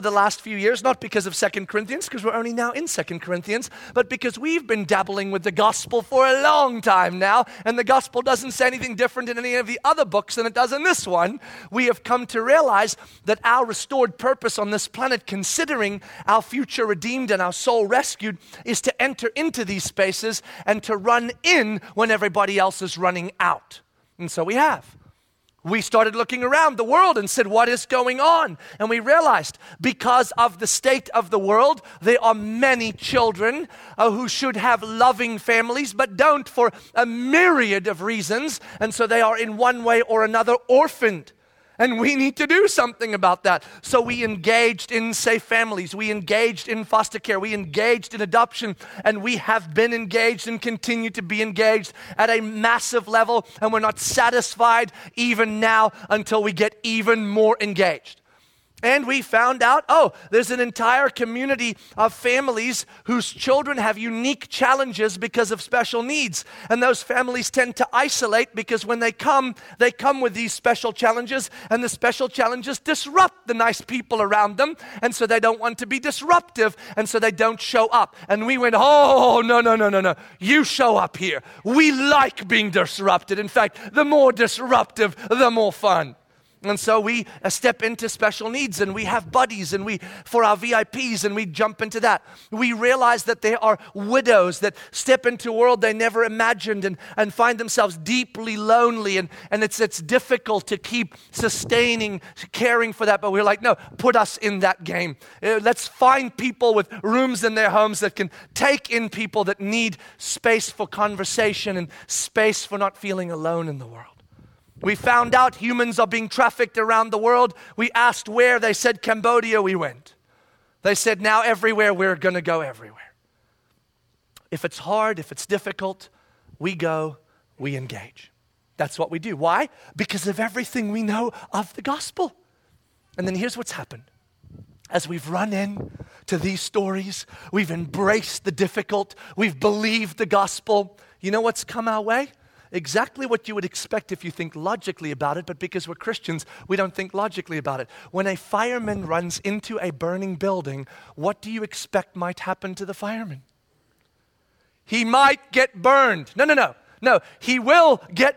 the last few years, not because of Second Corinthians, because we're only now in Second Corinthians, but because we've been dabbling with the gospel for a long time now, and the gospel doesn't say anything different in any of the other books than it does in this one. We have come to realize that our restored purpose on this planet, considering our future redeemed and our soul rescued, is to enter into these spaces and to run in when everybody else is running out. And so we have we started looking around the world and said, What is going on? And we realized because of the state of the world, there are many children uh, who should have loving families but don't for a myriad of reasons. And so they are in one way or another orphaned. And we need to do something about that. So we engaged in safe families. We engaged in foster care. We engaged in adoption. And we have been engaged and continue to be engaged at a massive level. And we're not satisfied even now until we get even more engaged. And we found out oh, there's an entire community of families whose children have unique challenges because of special needs. And those families tend to isolate because when they come, they come with these special challenges, and the special challenges disrupt the nice people around them. And so they don't want to be disruptive, and so they don't show up. And we went, oh, no, no, no, no, no. You show up here. We like being disrupted. In fact, the more disruptive, the more fun. And so we uh, step into special needs and we have buddies and we, for our VIPs, and we jump into that. We realize that there are widows that step into a world they never imagined and, and find themselves deeply lonely. And, and it's, it's difficult to keep sustaining, caring for that. But we're like, no, put us in that game. Uh, let's find people with rooms in their homes that can take in people that need space for conversation and space for not feeling alone in the world. We found out humans are being trafficked around the world. We asked where. They said Cambodia, we went. They said now everywhere, we're going to go everywhere. If it's hard, if it's difficult, we go, we engage. That's what we do. Why? Because of everything we know of the gospel. And then here's what's happened. As we've run in to these stories, we've embraced the difficult, we've believed the gospel. You know what's come our way? Exactly what you would expect if you think logically about it, but because we're Christians, we don't think logically about it. When a fireman runs into a burning building, what do you expect might happen to the fireman? He might get burned. No, no, no. No, he will get